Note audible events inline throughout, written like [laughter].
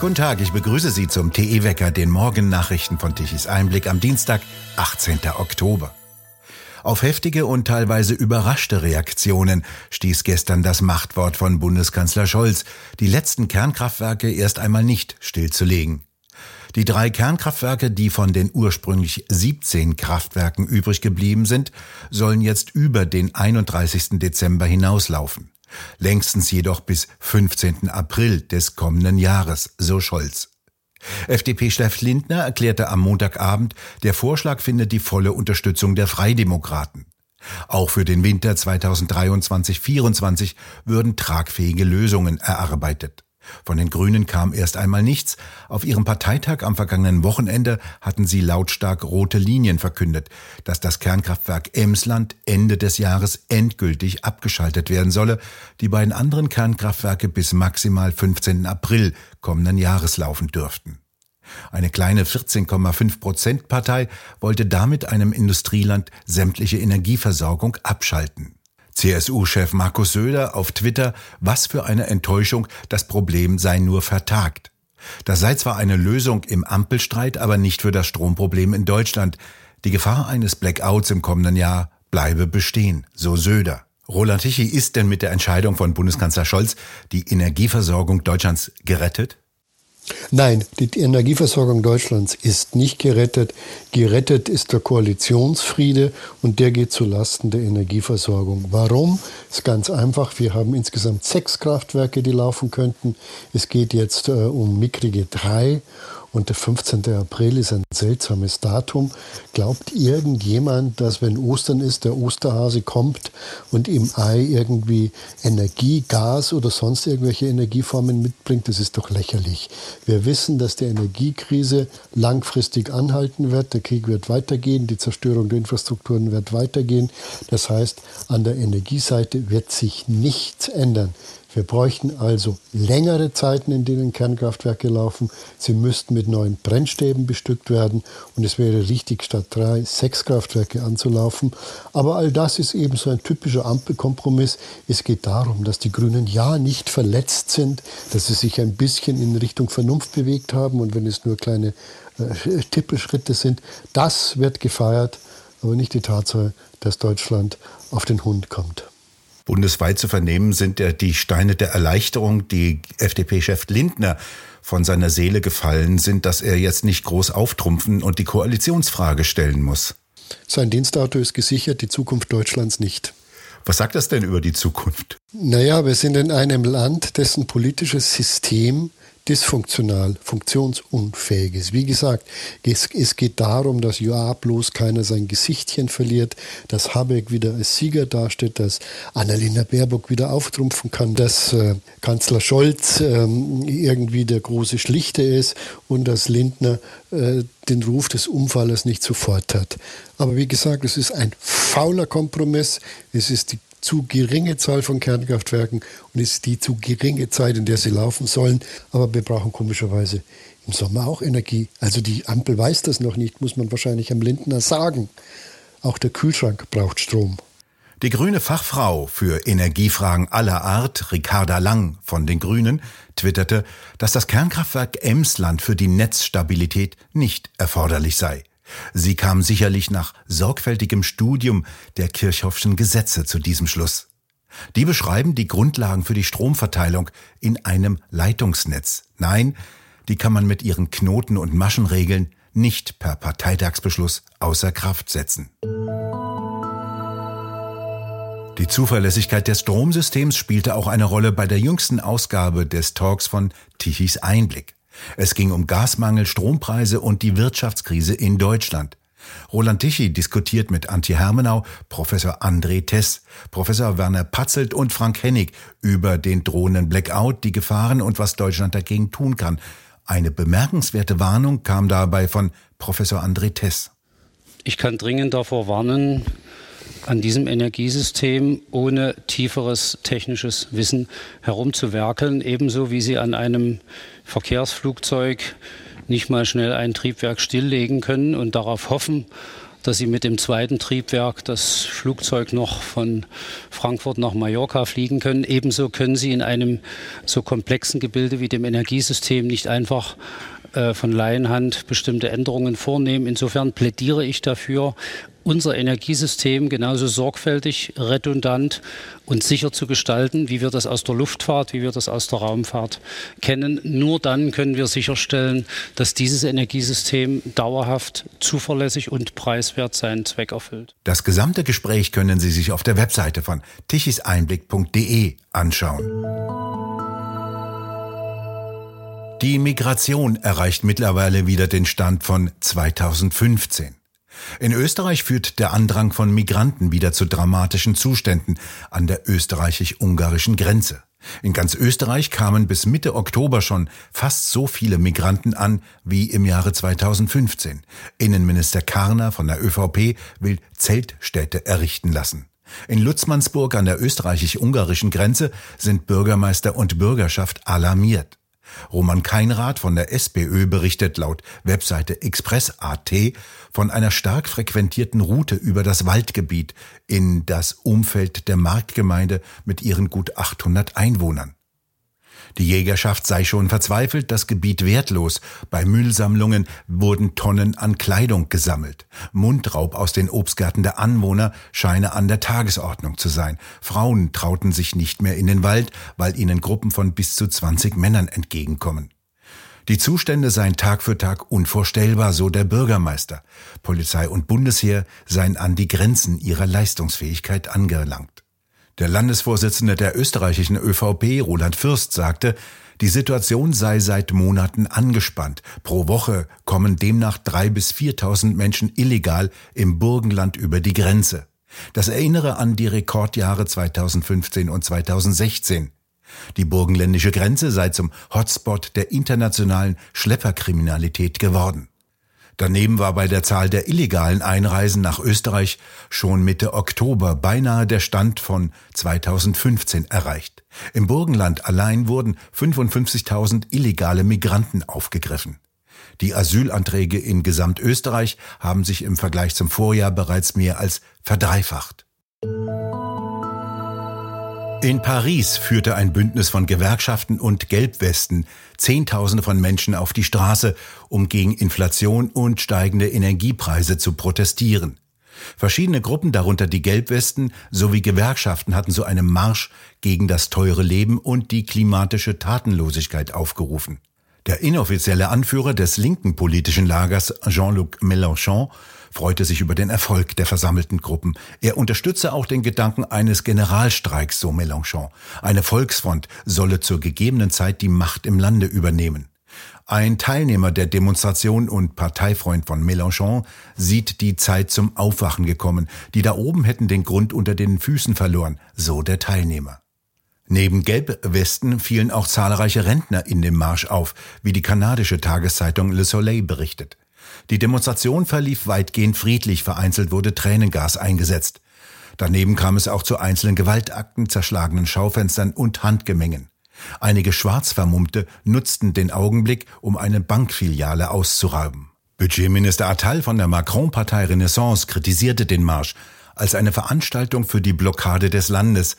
Guten Tag, ich begrüße Sie zum TE-Wecker, den Morgennachrichten von Tichys Einblick am Dienstag, 18. Oktober. Auf heftige und teilweise überraschte Reaktionen stieß gestern das Machtwort von Bundeskanzler Scholz, die letzten Kernkraftwerke erst einmal nicht stillzulegen. Die drei Kernkraftwerke, die von den ursprünglich 17 Kraftwerken übrig geblieben sind, sollen jetzt über den 31. Dezember hinauslaufen. Längstens jedoch bis 15. April des kommenden Jahres, so Scholz. FDP-Chef Lindner erklärte am Montagabend, der Vorschlag findet die volle Unterstützung der Freidemokraten. Auch für den Winter 2023-24 würden tragfähige Lösungen erarbeitet. Von den Grünen kam erst einmal nichts. Auf ihrem Parteitag am vergangenen Wochenende hatten sie lautstark rote Linien verkündet, dass das Kernkraftwerk Emsland Ende des Jahres endgültig abgeschaltet werden solle, die beiden anderen Kernkraftwerke bis maximal 15. April kommenden Jahres laufen dürften. Eine kleine 14,5 Prozent Partei wollte damit einem Industrieland sämtliche Energieversorgung abschalten. CSU-Chef Markus Söder auf Twitter, was für eine Enttäuschung, das Problem sei nur vertagt. Das sei zwar eine Lösung im Ampelstreit, aber nicht für das Stromproblem in Deutschland. Die Gefahr eines Blackouts im kommenden Jahr bleibe bestehen, so Söder. Roland Tichy, ist denn mit der Entscheidung von Bundeskanzler Scholz die Energieversorgung Deutschlands gerettet? Nein, die Energieversorgung Deutschlands ist nicht gerettet. Gerettet ist der Koalitionsfriede und der geht zulasten der Energieversorgung. Warum? Ist ganz einfach. Wir haben insgesamt sechs Kraftwerke, die laufen könnten. Es geht jetzt äh, um mickrige drei und der 15. April ist ein seltsames Datum. Glaubt irgendjemand, dass wenn Ostern ist, der Osterhase kommt und im Ei irgendwie Energie, Gas oder sonst irgendwelche Energieformen mitbringt? Das ist doch lächerlich. Wir wissen, dass die Energiekrise langfristig anhalten wird. Der Krieg wird weitergehen, die Zerstörung der Infrastrukturen wird weitergehen. Das heißt, an der Energieseite wird sich nichts ändern. Wir bräuchten also längere Zeiten, in denen Kernkraftwerke laufen. Sie müssten mit neuen Brennstäben bestückt werden und es wäre richtig, statt drei, sechs Kraftwerke anzulaufen. Aber all das ist eben so ein typischer Ampelkompromiss. Es geht darum, dass die Grünen ja nicht verletzt sind, dass sie sich ein bisschen in Richtung Vernunft bewegt haben und wenn es nur kleine äh, [laughs] Tippelschritte sind, das wird gefeiert, aber nicht die Tatsache, dass Deutschland auf den Hund kommt. Bundesweit zu vernehmen sind ja die Steine der Erleichterung, die FDP-Chef Lindner von seiner Seele gefallen sind, dass er jetzt nicht groß auftrumpfen und die Koalitionsfrage stellen muss. Sein Dienstauto ist gesichert, die Zukunft Deutschlands nicht. Was sagt das denn über die Zukunft? Naja, wir sind in einem Land, dessen politisches System dysfunktional, funktionsunfähig ist. Wie gesagt, es, es, geht darum, dass ja bloß keiner sein Gesichtchen verliert, dass Habeck wieder als Sieger dasteht, dass Annalena Baerbock wieder auftrumpfen kann, dass äh, Kanzler Scholz äh, irgendwie der große Schlichte ist und dass Lindner äh, den Ruf des Umfallers nicht sofort hat. Aber wie gesagt, es ist ein fauler Kompromiss. Es ist die zu geringe Zahl von Kernkraftwerken und ist die zu geringe Zeit, in der sie laufen sollen. Aber wir brauchen komischerweise im Sommer auch Energie. Also die Ampel weiß das noch nicht, muss man wahrscheinlich am Lindner sagen. Auch der Kühlschrank braucht Strom. Die grüne Fachfrau für Energiefragen aller Art, Ricarda Lang von den Grünen, twitterte, dass das Kernkraftwerk Emsland für die Netzstabilität nicht erforderlich sei. Sie kam sicherlich nach sorgfältigem Studium der Kirchhoffschen Gesetze zu diesem Schluss. Die beschreiben die Grundlagen für die Stromverteilung in einem Leitungsnetz. Nein, die kann man mit ihren Knoten und Maschenregeln nicht per Parteitagsbeschluss außer Kraft setzen. Die Zuverlässigkeit des Stromsystems spielte auch eine Rolle bei der jüngsten Ausgabe des Talks von Tichys Einblick. Es ging um Gasmangel, Strompreise und die Wirtschaftskrise in Deutschland. Roland Tichy diskutiert mit Antje Hermenau, Professor André Tess, Professor Werner Patzelt und Frank Hennig über den drohenden Blackout, die Gefahren und was Deutschland dagegen tun kann. Eine bemerkenswerte Warnung kam dabei von Professor André Tess. Ich kann dringend davor warnen, an diesem Energiesystem ohne tieferes technisches Wissen herumzuwerkeln, ebenso wie sie an einem Verkehrsflugzeug nicht mal schnell ein Triebwerk stilllegen können und darauf hoffen, dass Sie mit dem zweiten Triebwerk das Flugzeug noch von Frankfurt nach Mallorca fliegen können. Ebenso können Sie in einem so komplexen Gebilde wie dem Energiesystem nicht einfach äh, von Laienhand bestimmte Änderungen vornehmen. Insofern plädiere ich dafür, unser Energiesystem genauso sorgfältig, redundant und sicher zu gestalten, wie wir das aus der Luftfahrt, wie wir das aus der Raumfahrt kennen. Nur dann können wir sicherstellen, dass dieses Energiesystem dauerhaft, zuverlässig und preiswert seinen Zweck erfüllt. Das gesamte Gespräch können Sie sich auf der Webseite von tichiseinblick.de anschauen. Die Migration erreicht mittlerweile wieder den Stand von 2015. In Österreich führt der Andrang von Migranten wieder zu dramatischen Zuständen an der österreichisch-ungarischen Grenze. In ganz Österreich kamen bis Mitte Oktober schon fast so viele Migranten an wie im Jahre 2015. Innenminister Karner von der ÖVP will Zeltstädte errichten lassen. In Lutzmannsburg an der österreichisch-ungarischen Grenze sind Bürgermeister und Bürgerschaft alarmiert. Roman Keinrad von der SPÖ berichtet laut Webseite Express.at von einer stark frequentierten Route über das Waldgebiet in das Umfeld der Marktgemeinde mit ihren gut 800 Einwohnern. Die Jägerschaft sei schon verzweifelt, das Gebiet wertlos. Bei Müllsammlungen wurden Tonnen an Kleidung gesammelt. Mundraub aus den Obstgärten der Anwohner scheine an der Tagesordnung zu sein. Frauen trauten sich nicht mehr in den Wald, weil ihnen Gruppen von bis zu 20 Männern entgegenkommen. Die Zustände seien Tag für Tag unvorstellbar, so der Bürgermeister. Polizei und Bundesheer seien an die Grenzen ihrer Leistungsfähigkeit angelangt. Der Landesvorsitzende der österreichischen ÖVP, Roland Fürst, sagte, die Situation sei seit Monaten angespannt. Pro Woche kommen demnach drei bis viertausend Menschen illegal im Burgenland über die Grenze. Das erinnere an die Rekordjahre 2015 und 2016. Die burgenländische Grenze sei zum Hotspot der internationalen Schlepperkriminalität geworden. Daneben war bei der Zahl der illegalen Einreisen nach Österreich schon Mitte Oktober beinahe der Stand von 2015 erreicht. Im Burgenland allein wurden 55.000 illegale Migranten aufgegriffen. Die Asylanträge in Gesamtösterreich haben sich im Vergleich zum Vorjahr bereits mehr als verdreifacht. In Paris führte ein Bündnis von Gewerkschaften und Gelbwesten Zehntausende von Menschen auf die Straße, um gegen Inflation und steigende Energiepreise zu protestieren. Verschiedene Gruppen, darunter die Gelbwesten sowie Gewerkschaften, hatten zu einem Marsch gegen das teure Leben und die klimatische Tatenlosigkeit aufgerufen. Der inoffizielle Anführer des linken politischen Lagers, Jean-Luc Mélenchon, freute sich über den Erfolg der versammelten Gruppen. Er unterstütze auch den Gedanken eines Generalstreiks, so Mélenchon. Eine Volksfront solle zur gegebenen Zeit die Macht im Lande übernehmen. Ein Teilnehmer der Demonstration und Parteifreund von Mélenchon sieht die Zeit zum Aufwachen gekommen. Die da oben hätten den Grund unter den Füßen verloren, so der Teilnehmer. Neben Gelbwesten fielen auch zahlreiche Rentner in dem Marsch auf, wie die kanadische Tageszeitung Le Soleil berichtet. Die Demonstration verlief weitgehend friedlich, vereinzelt wurde Tränengas eingesetzt. Daneben kam es auch zu einzelnen Gewaltakten, zerschlagenen Schaufenstern und Handgemengen. Einige Schwarzvermummte nutzten den Augenblick, um eine Bankfiliale auszurauben. Budgetminister Attal von der Macron-Partei Renaissance kritisierte den Marsch als eine Veranstaltung für die Blockade des Landes,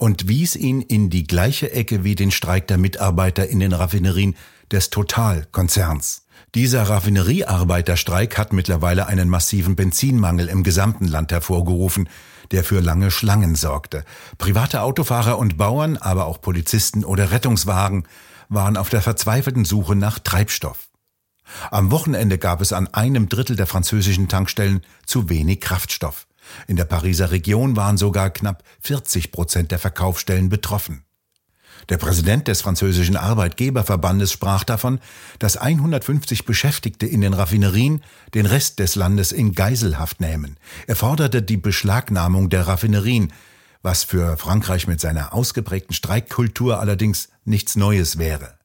und wies ihn in die gleiche Ecke wie den Streik der Mitarbeiter in den Raffinerien des Total-Konzerns. Dieser Raffineriearbeiterstreik hat mittlerweile einen massiven Benzinmangel im gesamten Land hervorgerufen, der für lange Schlangen sorgte. Private Autofahrer und Bauern, aber auch Polizisten oder Rettungswagen waren auf der verzweifelten Suche nach Treibstoff. Am Wochenende gab es an einem Drittel der französischen Tankstellen zu wenig Kraftstoff. In der Pariser Region waren sogar knapp 40 Prozent der Verkaufsstellen betroffen. Der Präsident des französischen Arbeitgeberverbandes sprach davon, dass 150 Beschäftigte in den Raffinerien den Rest des Landes in Geiselhaft nehmen. Er forderte die Beschlagnahmung der Raffinerien, was für Frankreich mit seiner ausgeprägten Streikkultur allerdings nichts Neues wäre.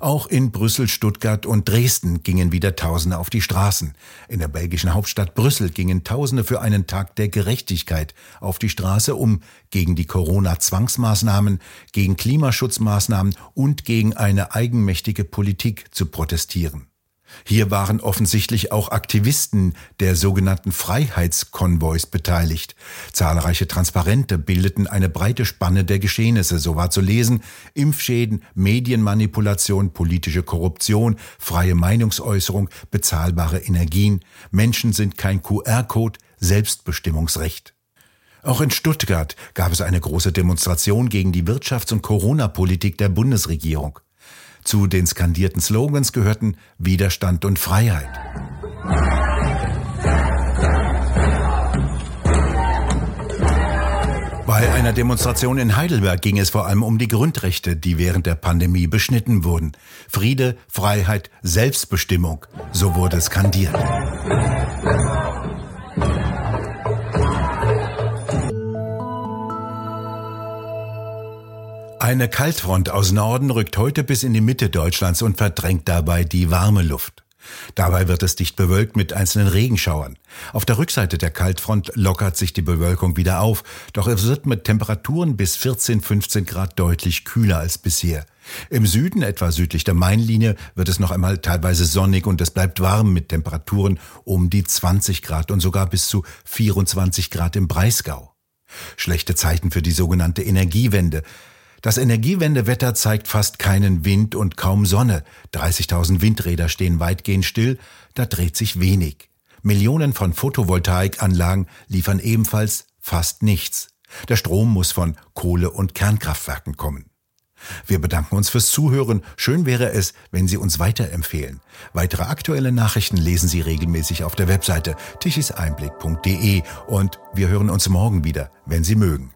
Auch in Brüssel, Stuttgart und Dresden gingen wieder Tausende auf die Straßen. In der belgischen Hauptstadt Brüssel gingen Tausende für einen Tag der Gerechtigkeit auf die Straße, um gegen die Corona-Zwangsmaßnahmen, gegen Klimaschutzmaßnahmen und gegen eine eigenmächtige Politik zu protestieren. Hier waren offensichtlich auch Aktivisten der sogenannten Freiheitskonvois beteiligt. Zahlreiche Transparente bildeten eine breite Spanne der Geschehnisse, so war zu lesen Impfschäden, Medienmanipulation, politische Korruption, freie Meinungsäußerung, bezahlbare Energien, Menschen sind kein QR-Code, Selbstbestimmungsrecht. Auch in Stuttgart gab es eine große Demonstration gegen die Wirtschafts- und Corona-Politik der Bundesregierung. Zu den skandierten Slogans gehörten Widerstand und Freiheit. Bei einer Demonstration in Heidelberg ging es vor allem um die Grundrechte, die während der Pandemie beschnitten wurden. Friede, Freiheit, Selbstbestimmung, so wurde skandiert. Eine Kaltfront aus Norden rückt heute bis in die Mitte Deutschlands und verdrängt dabei die warme Luft. Dabei wird es dicht bewölkt mit einzelnen Regenschauern. Auf der Rückseite der Kaltfront lockert sich die Bewölkung wieder auf, doch es wird mit Temperaturen bis 14, 15 Grad deutlich kühler als bisher. Im Süden, etwa südlich der Mainlinie, wird es noch einmal teilweise sonnig und es bleibt warm mit Temperaturen um die 20 Grad und sogar bis zu 24 Grad im Breisgau. Schlechte Zeiten für die sogenannte Energiewende. Das Energiewendewetter zeigt fast keinen Wind und kaum Sonne. 30.000 Windräder stehen weitgehend still, da dreht sich wenig. Millionen von Photovoltaikanlagen liefern ebenfalls fast nichts. Der Strom muss von Kohle- und Kernkraftwerken kommen. Wir bedanken uns fürs Zuhören. Schön wäre es, wenn Sie uns weiterempfehlen. Weitere aktuelle Nachrichten lesen Sie regelmäßig auf der Webseite tichiseinblick.de und wir hören uns morgen wieder, wenn Sie mögen.